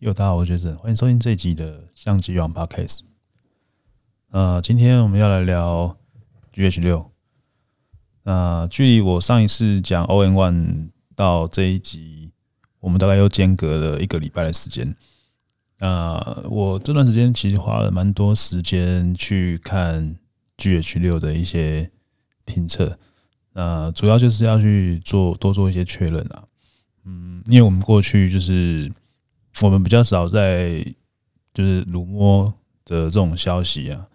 又大家好，我是欢迎收听这一集的相机网 Podcast。呃，今天我们要来聊 GH 六。那距离我上一次讲 ON One 到这一集，我们大概又间隔了一个礼拜的时间。那我这段时间其实花了蛮多时间去看 GH 六的一些评测。那主要就是要去做多做一些确认啊。嗯，因为我们过去就是我们比较少在就是辱没的这种消息啊，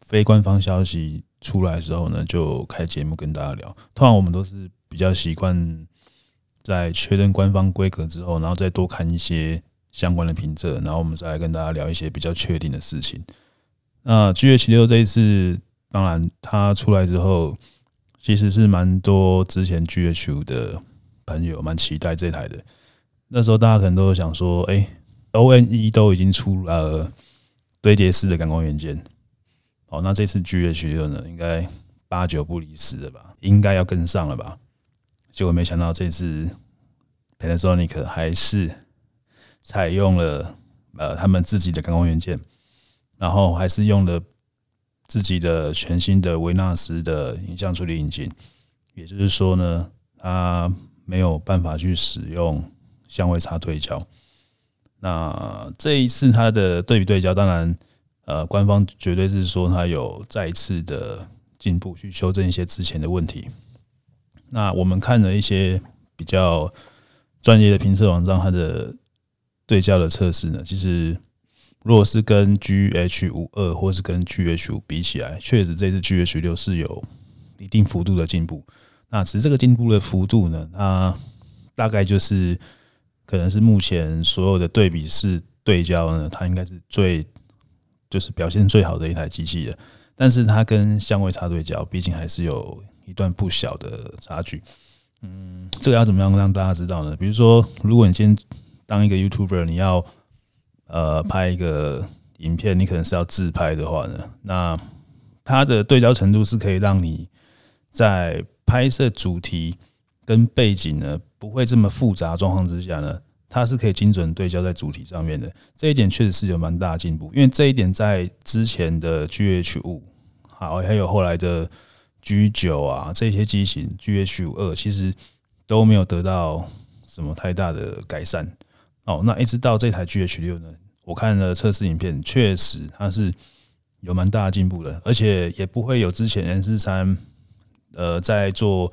非官方消息出来的时候呢，就开节目跟大家聊。通常我们都是比较习惯在确认官方规格之后，然后再多看一些相关的评测，然后我们再来跟大家聊一些比较确定的事情。那 GH6 这一次，当然它出来之后，其实是蛮多之前 GH5 的。朋友蛮期待这台的，那时候大家可能都想说，哎，O N E 都已经出了堆叠式的感光元件，哦，那这次 GH6 呢，应该八九不离十了吧，应该要跟上了吧？结果没想到这次 Panasonic 还是采用了呃他们自己的感光元件，然后还是用了自己的全新的维纳斯的影像处理引擎，也就是说呢，它。没有办法去使用相位差对焦。那这一次它的对比对焦，当然，呃，官方绝对是说它有再一次的进步，去修正一些之前的问题。那我们看了一些比较专业的评测网站，它的对焦的测试呢，其实如果是跟 GH 五二或是跟 GH 五比起来，确实这次 GH 六是有一定幅度的进步。那只是这个进步的幅度呢，它大概就是可能是目前所有的对比式对焦呢，它应该是最就是表现最好的一台机器了。但是它跟相位差对焦，毕竟还是有一段不小的差距。嗯，这个要怎么样让大家知道呢？比如说，如果你今天当一个 YouTuber，你要呃拍一个影片，你可能是要自拍的话呢，那它的对焦程度是可以让你在拍摄主题跟背景呢，不会这么复杂状况之下呢，它是可以精准对焦在主题上面的。这一点确实是有蛮大的进步，因为这一点在之前的 GH 五，好，还有后来的 G 九啊这些机型 GH 五二，其实都没有得到什么太大的改善。哦，那一直到这台 GH 六呢，我看了测试影片，确实它是有蛮大的进步的，而且也不会有之前 N 四三。呃，在做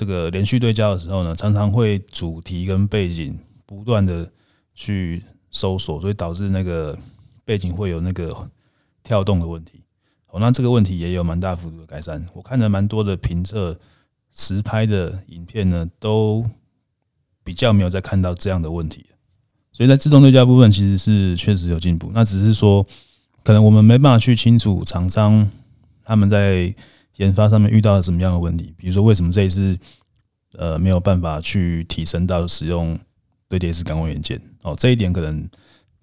这个连续对焦的时候呢，常常会主题跟背景不断的去搜索，所以导致那个背景会有那个跳动的问题。哦，那这个问题也有蛮大幅度的改善。我看了蛮多的评测实拍的影片呢，都比较没有再看到这样的问题。所以在自动对焦部分，其实是确实有进步。那只是说，可能我们没办法去清楚厂商他们在。研发上面遇到了什么样的问题？比如说，为什么这一次呃没有办法去提升到使用堆叠式感光元件？哦，这一点可能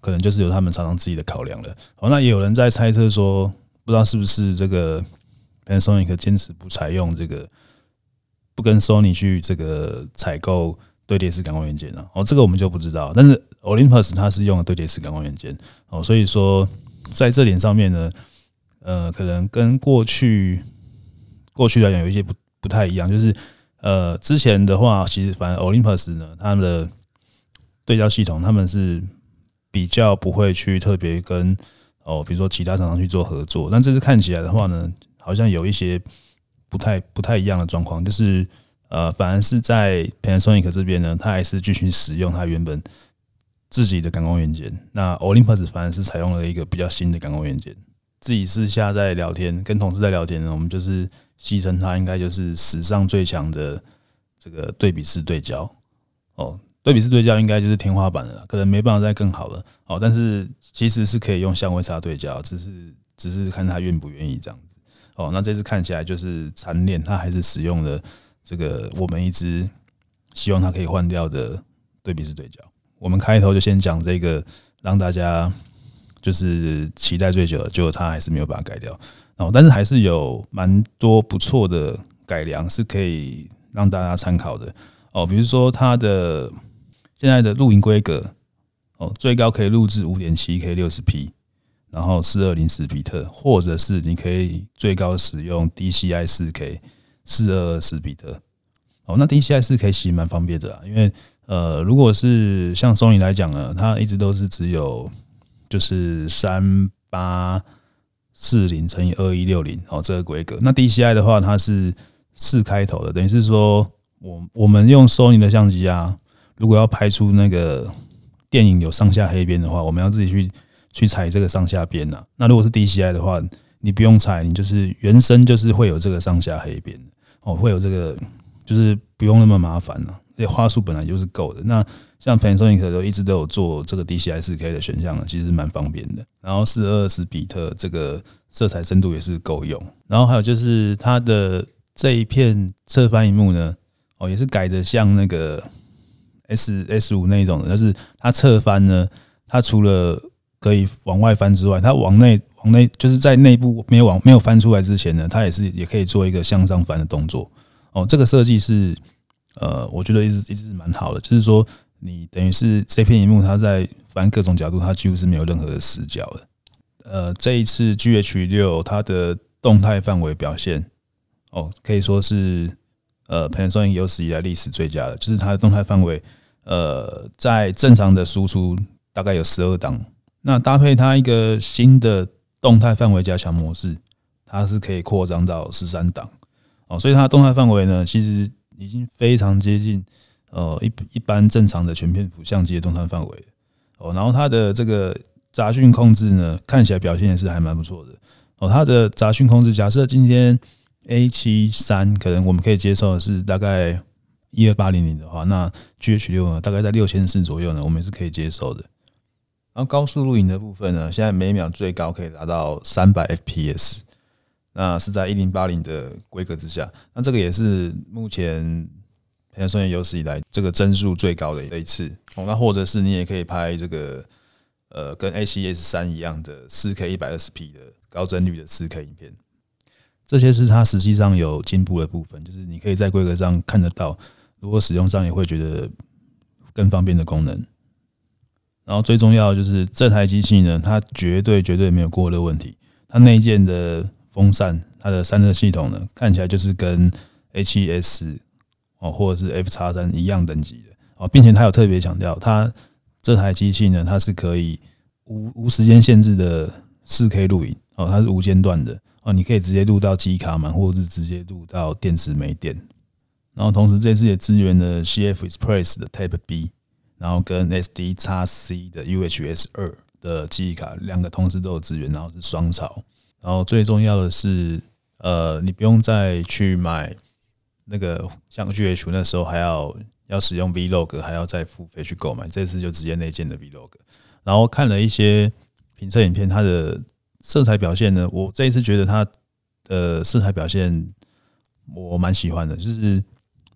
可能就是有他们厂商自己的考量了。哦，那也有人在猜测说，不知道是不是这个 Panasonic 坚持不采用这个，不跟 Sony 去这个采购堆叠式感光元件呢？哦，这个我们就不知道。但是 Olympus 它是用了堆叠式感光元件哦，所以说在这点上面呢，呃，可能跟过去。过去来讲有一些不不太一样，就是呃之前的话，其实反正 Olympus 呢，他们的对焦系统他们是比较不会去特别跟哦，比如说其他厂商去做合作。但这次看起来的话呢，好像有一些不太不太一样的状况，就是呃，反而是在 Panasonic 这边呢，它还是继续使用它原本自己的感光元件。那 Olympus 反而是采用了一个比较新的感光元件。自己私下在聊天，跟同事在聊天呢，我们就是。牺牲它应该就是史上最强的这个对比式对焦哦，对比式对焦应该就是天花板了，可能没办法再更好了哦。但是其实是可以用相位差对焦，只是只是看他愿不愿意这样子哦。那这次看起来就是残念，他还是使用了这个我们一直希望他可以换掉的对比式对焦。我们开头就先讲这个，让大家就是期待最久的，结果他还是没有把它改掉。哦，但是还是有蛮多不错的改良是可以让大家参考的哦。比如说它的现在的录影规格哦，最高可以录制五点七 K 六十 P，然后四二零十比特，或者是你可以最高使用 DCI 四 K 四二二十比特。哦，那 DCI 四 K 其实蛮方便的啊，因为呃，如果是像 Sony 来讲呢，它一直都是只有就是三八四零乘以二一六零哦这个规格。那 DCI 的话，它是四开头的，等于是说我我们用 Sony 的相机啊，如果要拍出那个。电影有上下黑边的话，我们要自己去去裁这个上下边呐。那如果是 DCI 的话，你不用裁，你就是原生就是会有这个上下黑边哦，会有这个，就是不用那么麻烦了。这画素本来就是够的。那像 Panasonic 都一直都有做这个 DCI 4K 的选项，其实蛮方便的。然后四二十比特这个色彩深度也是够用。然后还有就是它的这一片侧翻荧幕呢，哦，也是改的像那个。S S 五那一种的，但是它侧翻呢，它除了可以往外翻之外，它往内往内就是在内部没有往没有翻出来之前呢，它也是也可以做一个向上翻的动作。哦，这个设计是呃，我觉得一直一直是蛮好的，就是说你等于是这片荧幕它在翻各种角度，它几乎是没有任何的死角的。呃，这一次 G H 六它的动态范围表现，哦，可以说是呃，Panasonic 有史以来历史最佳的，就是它的动态范围。呃，在正常的输出大概有十二档，那搭配它一个新的动态范围加强模式，它是可以扩张到十三档哦，所以它的动态范围呢，其实已经非常接近呃一一般正常的全片幅相机的动态范围哦，然后它的这个杂讯控制呢，看起来表现也是还蛮不错的哦，它的杂讯控制，假设今天 A 七三可能我们可以接受的是大概。一二八零零的话，那 G H 六呢，大概在六千四左右呢，我们也是可以接受的。然后高速录影的部分呢，现在每秒最高可以达到三百 F P S，那是在一零八零的规格之下。那这个也是目前也算有史以来这个帧数最高的一次。哦，那或者是你也可以拍这个呃跟 A 七 S 三一样的四 K 一百二十 P 的高帧率的四 K 影片。这些是它实际上有进步的部分，就是你可以在规格上看得到。如果使用上也会觉得更方便的功能，然后最重要就是这台机器呢，它绝对绝对没有过热问题。它内建的风扇，它的散热系统呢，看起来就是跟 A7S 哦或者是 F 叉三一样等级的哦，并且它有特别强调，它这台机器呢，它是可以无无时间限制的 4K 录影哦，它是无间断的哦，你可以直接录到机卡满，或者是直接录到电池没电。然后同时这次也支援了 CF Express 的 Type B，然后跟 SD 叉 C 的 UHS 二的记忆卡两个同时都有支援，然后是双槽。然后最重要的是，呃，你不用再去买那个像 GH 那时候还要要使用 Vlog，还要再付费去购买，这次就直接内建的 Vlog。然后看了一些评测影片，它的色彩表现呢，我这一次觉得它的色彩表现我蛮喜欢的，就是。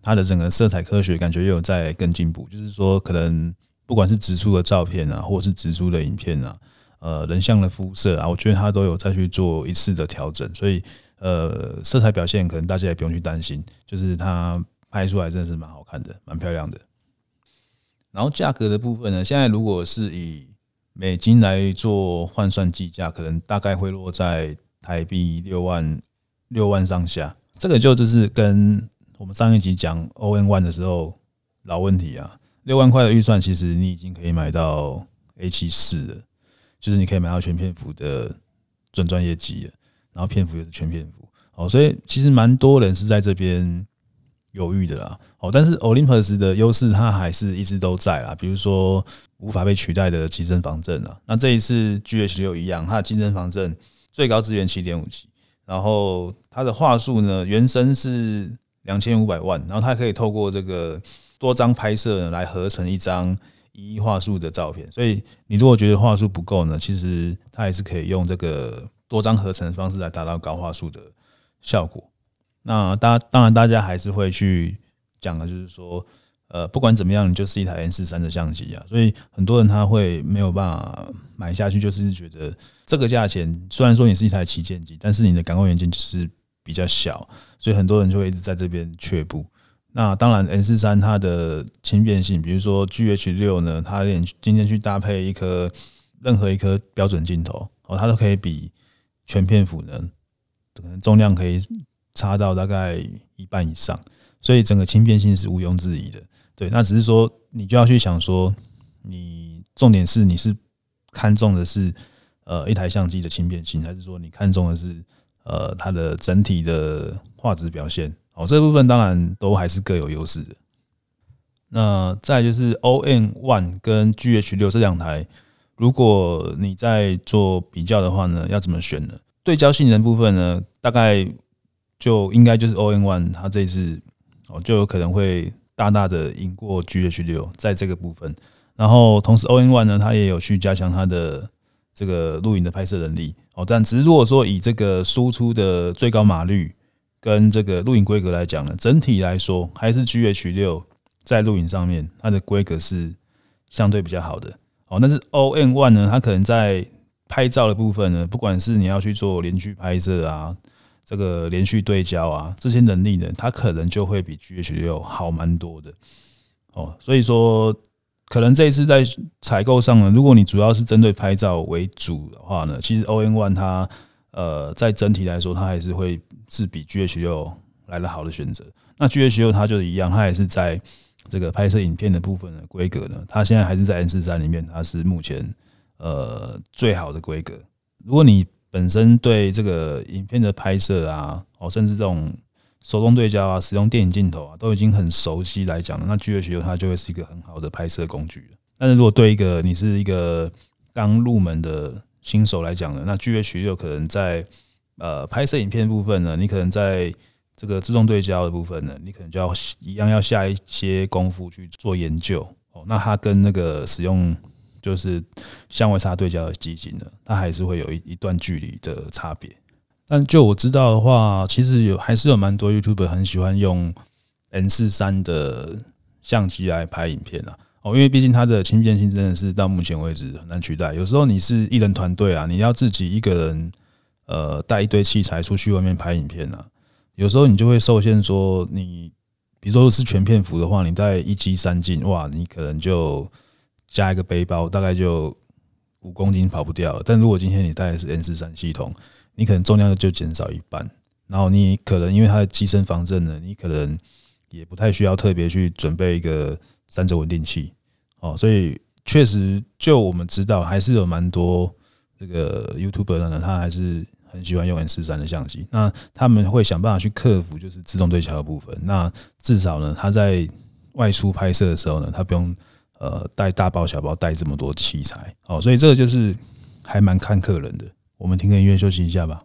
它的整个色彩科学感觉又有在更进步，就是说，可能不管是直出的照片啊，或者是直出的影片啊，呃，人像的肤色啊，我觉得它都有再去做一次的调整，所以呃，色彩表现可能大家也不用去担心，就是它拍出来真的是蛮好看的，蛮漂亮的。然后价格的部分呢，现在如果是以美金来做换算计价，可能大概会落在台币六万六万上下，这个就就是跟。我们上一集讲 ON One 的时候，老问题啊，六万块的预算，其实你已经可以买到 A 七四了，就是你可以买到全片幅的准专业级，然后片幅也是全片幅，哦，所以其实蛮多人是在这边犹豫的啦，哦，但是 Olympus 的优势它还是一直都在啦，比如说无法被取代的机身防震啊，那这一次 GH 六一样，它的机身防震最高支援七点五级，然后它的话术呢，原生是。两千五百万，然后它可以透过这个多张拍摄，来合成一张一亿画素的照片。所以你如果觉得画素不够呢，其实它还是可以用这个多张合成的方式来达到高画素的效果。那大当然大家还是会去讲的，就是说，呃，不管怎么样，你就是一台 N 四三的相机啊。所以很多人他会没有办法买下去，就是觉得这个价钱虽然说你是一台旗舰机，但是你的感光元件就是。比较小，所以很多人就会一直在这边却步。那当然，N 四三它的轻便性，比如说 GH 六呢，它连今天去搭配一颗任何一颗标准镜头哦，它都可以比全片幅呢，可能重量可以差到大概一半以上，所以整个轻便性是毋庸置疑的。对，那只是说你就要去想说，你重点是你是看重的是呃一台相机的轻便性，还是说你看重的是呃它的整体的画质表现？哦，这部分当然都还是各有优势的。那再就是 O N One 跟 GH 六这两台，如果你在做比较的话呢，要怎么选呢？对焦性能部分呢，大概就应该就是 O N One 它这一次哦就有可能会大大的赢过 GH 六在这个部分。然后同时 O N One 呢，它也有去加强它的这个录影的拍摄能力哦。但只是如果说以这个输出的最高码率。跟这个录影规格来讲呢，整体来说还是 GH 六在录影上面它的规格是相对比较好的哦。但是 ON One 呢，它可能在拍照的部分呢，不管是你要去做连续拍摄啊，这个连续对焦啊，这些能力呢，它可能就会比 GH 六好蛮多的哦。所以说，可能这一次在采购上呢，如果你主要是针对拍照为主的话呢，其实 ON One 它呃在整体来说，它还是会。是比 GH 六来的好的选择。那 GH 六它就一样，它也是在这个拍摄影片的部分的规格呢，它现在还是在 N 四三里面，它是目前呃最好的规格。如果你本身对这个影片的拍摄啊，哦，甚至这种手动对焦啊，使用电影镜头啊，都已经很熟悉来讲，那 GH 六它就会是一个很好的拍摄工具。但是如果对一个你是一个刚入门的新手来讲呢，那 GH 六可能在呃，拍摄影片部分呢，你可能在这个自动对焦的部分呢，你可能就要一样要下一些功夫去做研究哦。那它跟那个使用就是相位差对焦的机型呢，它还是会有一一段距离的差别。但就我知道的话，其实有还是有蛮多 YouTuber 很喜欢用 N 四三的相机来拍影片啊。哦，因为毕竟它的轻便性真的是到目前为止很难取代。有时候你是艺人团队啊，你要自己一个人。呃，带一堆器材出去外面拍影片啊，有时候你就会受限，说你，比如说是全片幅的话，你带一机三镜，哇，你可能就加一个背包，大概就五公斤跑不掉。但如果今天你带的是 N 四三系统，你可能重量就减少一半，然后你可能因为它的机身防震呢，你可能也不太需要特别去准备一个三轴稳定器哦，所以确实就我们知道，还是有蛮多。这个 YouTuber 呢，他还是很喜欢用 M 四三的相机。那他们会想办法去克服，就是自动对焦的部分。那至少呢，他在外出拍摄的时候呢，他不用呃带大包小包带这么多器材。哦，所以这个就是还蛮看客人的。我们听个音乐休息一下吧。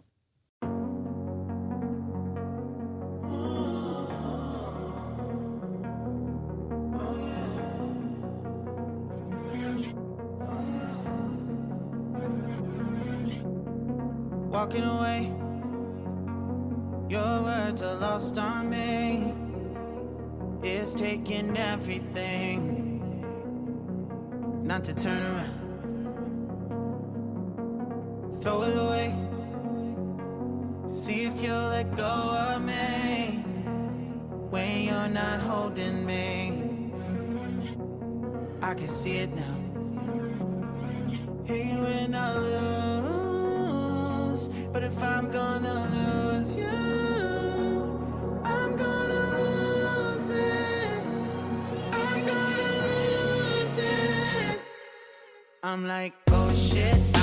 walking away. Your words are lost on me. It's taking everything not to turn around. Throw it away. See if you'll let go of me when you're not holding me. I can see it now. if I'm gonna lose you. I'm gonna lose it. I'm gonna lose it. I'm like, oh shit.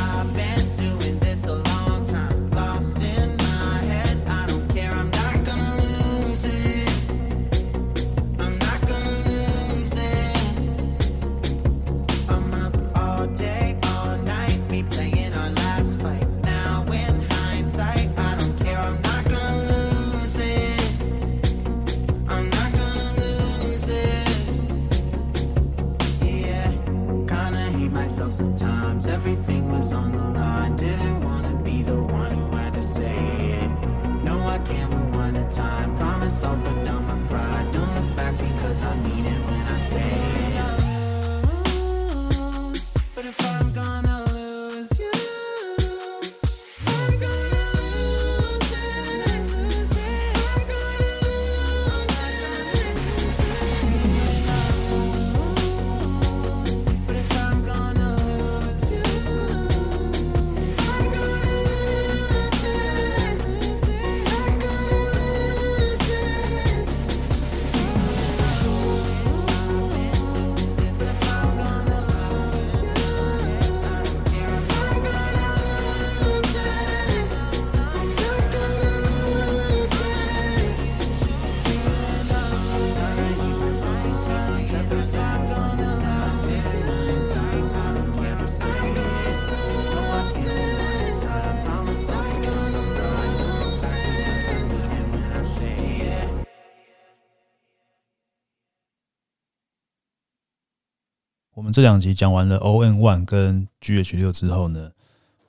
这两集讲完了 ON One 跟 GH 六之后呢，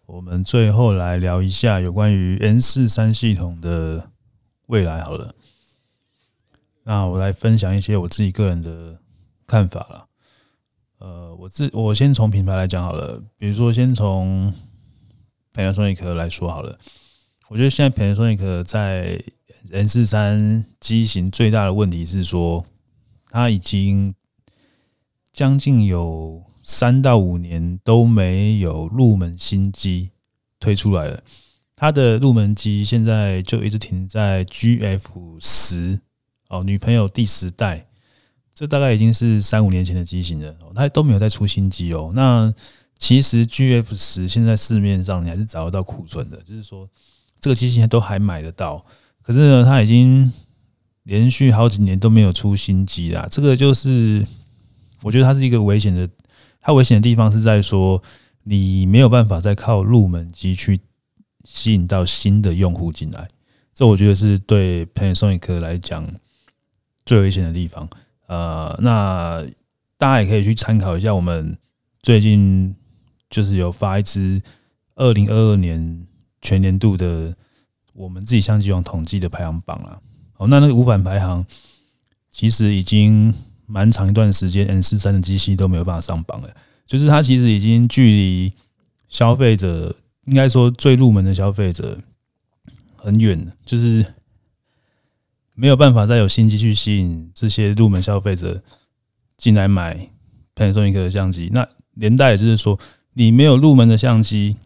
我们最后来聊一下有关于 N 四三系统的未来。好了，那我来分享一些我自己个人的看法了。呃，我自我先从品牌来讲好了，比如说先从 Panasonic 来说好了。我觉得现在 Panasonic 在 M 四三机型最大的问题是说，它已经将近有三到五年都没有入门新机推出来了。它的入门机现在就一直停在 GF 十哦，女朋友第十代。这大概已经是三五年前的机型了，它都没有再出新机哦。那其实 GF 十现在市面上你还是找得到库存的，就是说这个机型都还买得到。可是呢，它已经连续好几年都没有出新机啦。这个就是我觉得它是一个危险的，它危险的地方是在说你没有办法再靠入门机去吸引到新的用户进来。这我觉得是对 Panasonic 来讲最危险的地方。呃，那大家也可以去参考一下，我们最近就是有发一支二零二二年全年度的我们自己相机网统计的排行榜了。哦，那那个无反排行其实已经蛮长一段时间，N 四三的机器都没有办法上榜了。就是它其实已经距离消费者，应该说最入门的消费者很远了，就是。没有办法再有新机去吸引这些入门消费者进来买 Panasonic 的相机，那连带也就是说，你没有入门的相机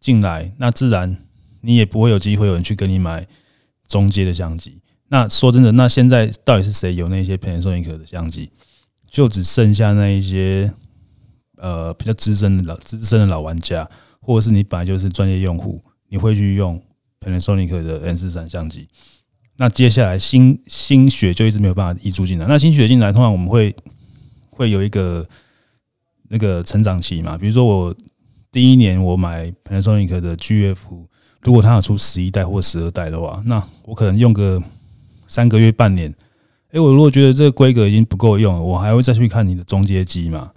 进来，那自然你也不会有机会有人去跟你买中阶的相机。那说真的，那现在到底是谁有那些 Panasonic 的相机？就只剩下那一些呃比较资深的老资深的老玩家，或者是你本来就是专业用户，你会去用 Panasonic 的 N 四三相机。那接下来新新血就一直没有办法溢出进来。那新血进来，通常我们会会有一个那个成长期嘛。比如说我第一年我买 Panasonic 的 GF，如果它有出十一代或十二代的话，那我可能用个三个月半年。诶，我如果觉得这个规格已经不够用了，我还会再去看你的中阶机嘛，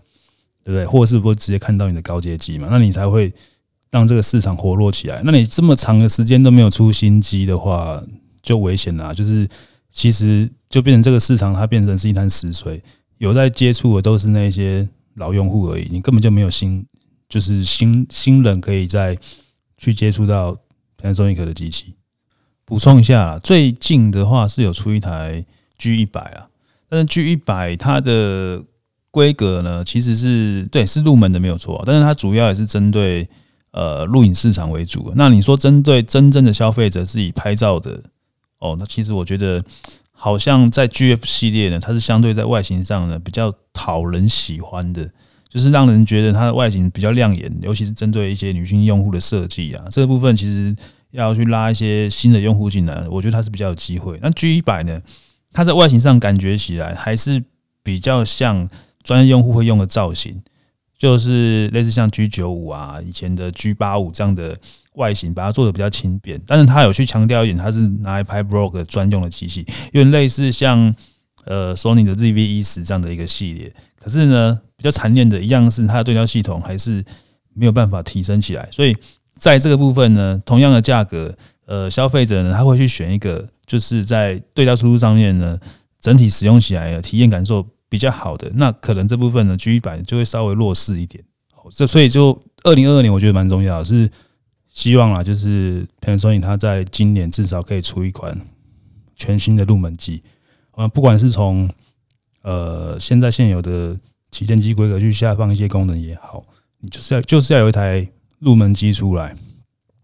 对不对？或者是不直接看到你的高阶机嘛？那你才会让这个市场活络起来。那你这么长的时间都没有出新机的话，就危险了，就是其实就变成这个市场，它变成是一潭死水。有在接触的都是那些老用户而已，你根本就没有新，就是新新人可以再去接触到 Panasonic 的机器。补充一下，最近的话是有出一台 G 一百啊，但是 G 一百它的规格呢，其实是对是入门的没有错，但是它主要也是针对呃录影市场为主。那你说针对真正的消费者是以拍照的。哦，那其实我觉得，好像在 GF 系列呢，它是相对在外形上呢比较讨人喜欢的，就是让人觉得它的外形比较亮眼，尤其是针对一些女性用户的设计啊，这个部分其实要去拉一些新的用户进来，我觉得它是比较有机会。那 G 一百呢，它在外形上感觉起来还是比较像专业用户会用的造型。就是类似像 G 九五啊，以前的 G 八五这样的外形，把它做的比较轻便，但是它有去强调一点，它是拿来拍 Vlog 专用的机器，有点类似像呃 Sony 的 ZV 一十这样的一个系列。可是呢，比较残念的一样是它的对焦系统还是没有办法提升起来，所以在这个部分呢，同样的价格，呃，消费者呢他会去选一个，就是在对焦输出上面呢，整体使用起来的体验感受。比较好的，那可能这部分呢，G 一百就会稍微弱势一点。这所以就二零二二年，我觉得蛮重要，是希望啊，就是 Panasonic 它在今年至少可以出一款全新的入门机啊，不管是从呃现在现有的旗舰机规格去下放一些功能也好，你就是要就是要有一台入门机出来，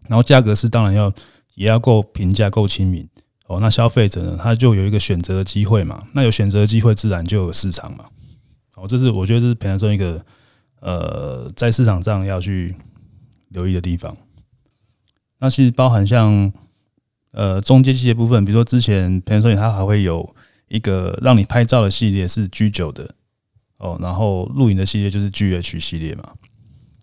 然后价格是当然要也要够平价够亲民。哦，那消费者呢，他就有一个选择的机会嘛。那有选择的机会，自然就有市场嘛。哦，这是我觉得是 Panasonic 一个呃，在市场上要去留意的地方。那其实包含像呃中阶机械部分，比如说之前 Panasonic 它还会有一个让你拍照的系列是 G 九的哦，然后录影的系列就是 GH 系列嘛，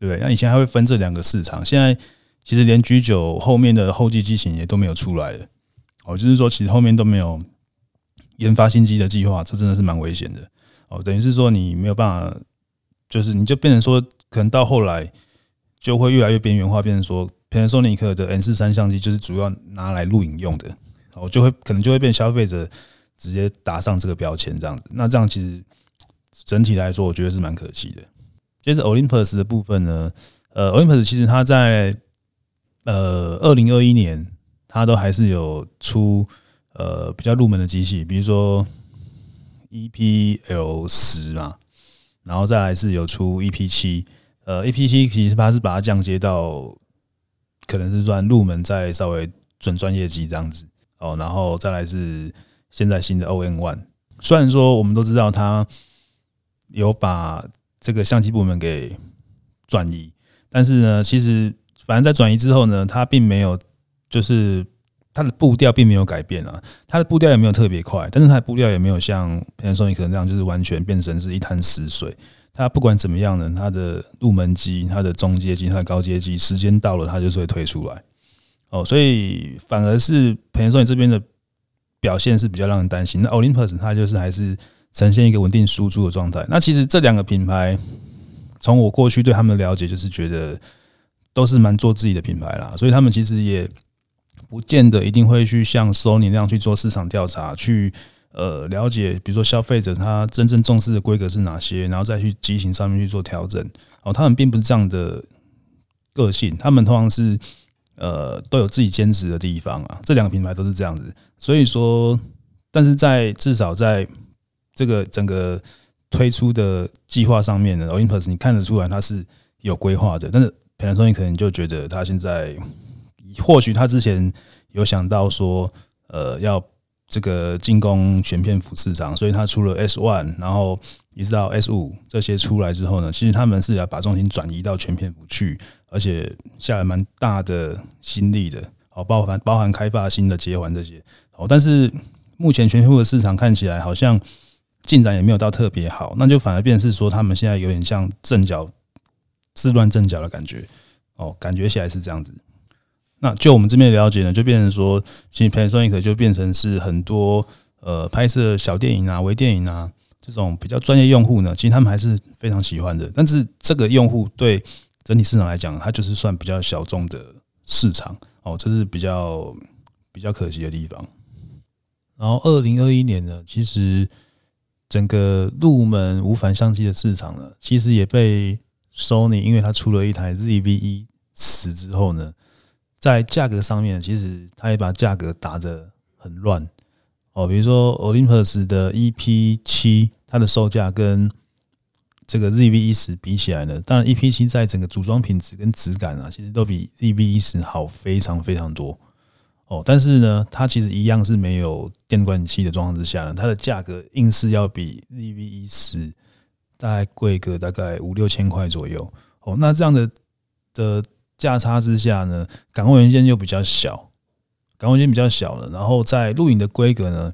对？那以前还会分这两个市场，现在其实连 G 九后面的后继机型也都没有出来了。哦，就是说，其实后面都没有研发新机的计划，这真的是蛮危险的。哦，等于是说你没有办法就是你就变成说，可能到后来就会越来越边缘化，变成说，Panasonic 的 N 四三相机就是主要拿来录影用的，哦就会可能就会被消费者直接打上这个标签这样子。那这样其实整体来说，我觉得是蛮可惜的。接着 Olympus 的部分呢，呃，Olympus 其实它在呃二零二一年，它都还是有出呃比较入门的机器，比如说 EPL 十嘛。然后再来是有出 EP 七，呃，EP 七其实它是把它降阶到，可能是算入门再稍微准专业机这样子哦。然后再来是现在新的 ON One，虽然说我们都知道它有把这个相机部门给转移，但是呢，其实反正在转移之后呢，它并没有就是。它的步调并没有改变啊，它的步调也没有特别快，但是它的步调也没有像 Panasonic 可能这样，就是完全变成是一潭死水。它不管怎么样呢，它的入门机、它的中阶机、它的高阶机，时间到了它就是会推出来。哦，所以反而是 Panasonic 这边的表现是比较让人担心。那 Olympus 它就是还是呈现一个稳定输出的状态。那其实这两个品牌，从我过去对他们的了解，就是觉得都是蛮做自己的品牌啦，所以他们其实也。不见得一定会去像 Sony 那样去做市场调查，去呃了解，比如说消费者他真正重视的规格是哪些，然后再去机型上面去做调整。哦，他们并不是这样的个性，他们通常是呃都有自己坚持的地方啊。这两个品牌都是这样子，所以说，但是在至少在这个整个推出的计划上面呢，Olympus 你看得出来它是有规划的，但是 Panasonic 可能就觉得他现在。或许他之前有想到说，呃，要这个进攻全片幅市场，所以他出了 S One，然后一直到 S 五这些出来之后呢，其实他们是要把重心转移到全片幅去，而且下了蛮大的心力的，哦，包含包含开发新的接环这些，哦，但是目前全片幅的市场看起来好像进展也没有到特别好，那就反而变成是说他们现在有点像阵脚自乱阵脚的感觉，哦，感觉起来是这样子。那就我们这边了解呢，就变成说，其实 Panasonic 就变成是很多呃拍摄小电影啊、微电影啊这种比较专业用户呢，其实他们还是非常喜欢的。但是这个用户对整体市场来讲，它就是算比较小众的市场哦，这是比较比较可惜的地方。然后二零二一年呢，其实整个入门无反相机的市场呢，其实也被 Sony 因为它出了一台 ZV-E 十之后呢。在价格上面，其实它也把价格打得很乱哦。比如说 Olympus 的 EP 七，它的售价跟这个 ZV-E 十比起来呢，当然 EP 七在整个组装品质跟质感啊，其实都比 ZV-E 十好非常非常多哦。但是呢，它其实一样是没有电管器的状况之下呢，它的价格硬是要比 ZV-E 十大概贵个大概五六千块左右哦。那这样的的。价差之下呢，感光元件又比较小，感光元件比较小了，然后在录影的规格呢，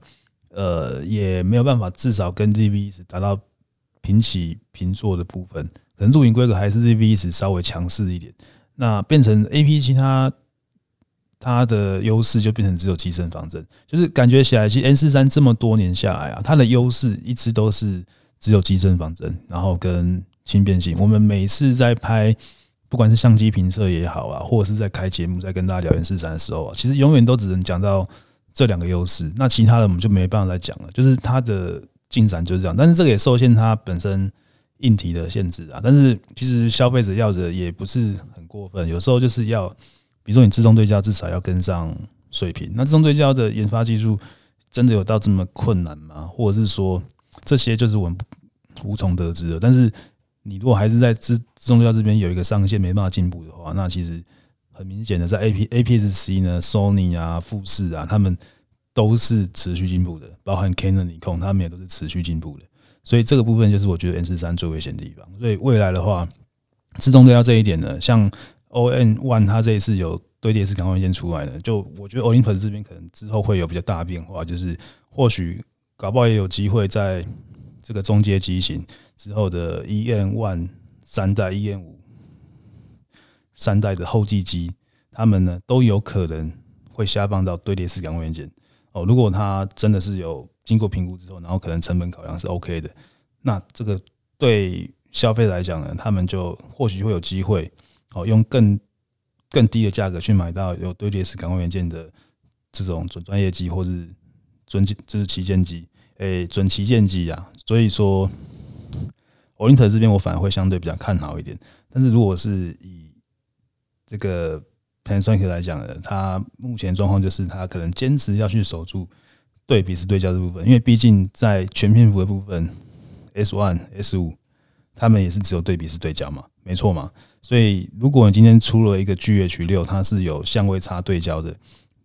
呃，也没有办法至少跟 ZV-E 十达到平起平坐的部分，可能录影规格还是 ZV-E 十稍微强势一点。那变成 AP 七它它的优势就变成只有机身防震，就是感觉起来，其实 M 四三这么多年下来啊，它的优势一直都是只有机身防震，然后跟轻便性。我们每次在拍。不管是相机评测也好啊，或者是在开节目、在跟大家聊 M 四三的时候啊，其实永远都只能讲到这两个优势，那其他的我们就没办法再讲了。就是它的进展就是这样，但是这个也受限它本身硬体的限制啊。但是其实消费者要的也不是很过分，有时候就是要，比如说你自动对焦至少要跟上水平。那自动对焦的研发技术真的有到这么困难吗？或者是说这些就是我们无从得知的。但是。你如果还是在自自动对焦这边有一个上限没办法进步的话，那其实很明显的，在 A P A P S C 呢，Sony 啊、富士啊，他们都是持续进步的，包含 Canon、尼康，他们也都是持续进步的。所以这个部分就是我觉得 N 四三最危险的地方。所以未来的话，自动对焦这一点呢，像 ON One 它这一次有堆叠式感光元件出来的，就我觉得 Olympus 这边可能之后会有比较大的变化，就是或许搞不好也有机会在。这个中阶机型之后的 E N One 三代、E N 五三代的后继机，他们呢都有可能会下放到堆叠式感光元件哦。如果它真的是有经过评估之后，然后可能成本考量是 OK 的，那这个对消费者来讲呢，他们就或许会有机会哦，用更更低的价格去买到有堆叠式感光元件的这种准专业机，或是准就是旗舰机，诶，准旗舰机啊。所以说，Olympus 这边我反而会相对比较看好一点。但是如果是以这个 Panasonic 来讲呢，它目前状况就是它可能坚持要去守住对比式对焦的部分，因为毕竟在全篇幅的部分，S One、S 五，他们也是只有对比式对焦嘛，没错嘛。所以如果你今天出了一个 GH 六，它是有相位差对焦的，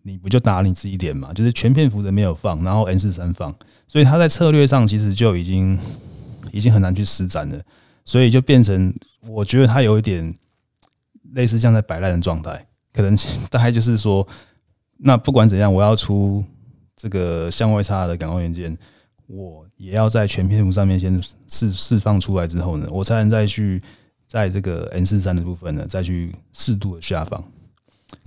你不就打你自己脸嘛？就是全片幅的没有放，然后 N 四三放，所以它在策略上其实就已经已经很难去施展了，所以就变成我觉得它有一点类似像在摆烂的状态。可能大概就是说，那不管怎样，我要出这个相位差的感光元件，我也要在全片幅上面先释释放出来之后呢，我才能再去在这个 N 四三的部分呢，再去适度的下放。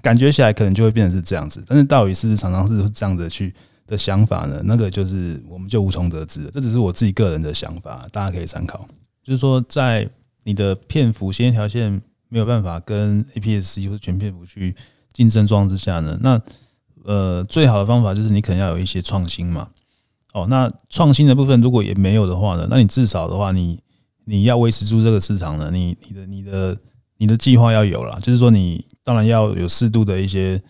感觉起来可能就会变成是这样子，但是到底是不是常常是这样子去的想法呢？那个就是我们就无从得知了。这只是我自己个人的想法，大家可以参考。就是说，在你的片幅先条线。没有办法跟 APS-C 或者全片幅去竞争状之下呢，那呃最好的方法就是你可能要有一些创新嘛。哦，那创新的部分如果也没有的话呢，那你至少的话，你你要维持住这个市场呢，你你的你的你的计划要有了，就是说你当然要有适度的一些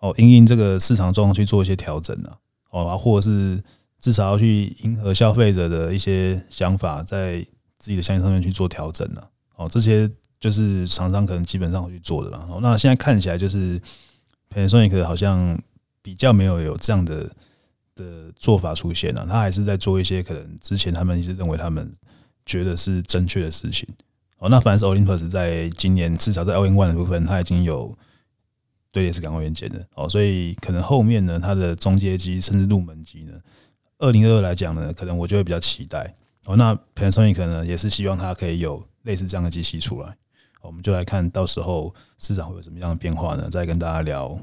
哦，因应这个市场状况去做一些调整啊，哦，或者是至少要去迎合消费者的一些想法，在自己的相机上面去做调整了，哦，这些。就是厂商可能基本上会去做的了。那现在看起来就是 Panasonic 好像比较没有有这样的的做法出现了。他还是在做一些可能之前他们一直认为他们觉得是正确的事情。哦，那反正是 Olympus 在今年至少在 All-in-One 的部分，它已经有堆叠式感光元件的哦，所以可能后面呢，它的中阶机甚至入门机呢，二零二二来讲呢，可能我就会比较期待。哦，那 Panasonic 呢，也是希望它可以有类似这样的机器出来。我们就来看到时候市场会有什么样的变化呢？再跟大家聊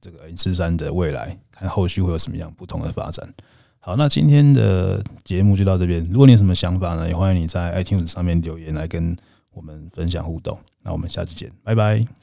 这个零四三的未来，看后续会有什么样不同的发展。好，那今天的节目就到这边。如果你有什么想法呢，也欢迎你在 iTunes 上面留言来跟我们分享互动。那我们下次见，拜拜。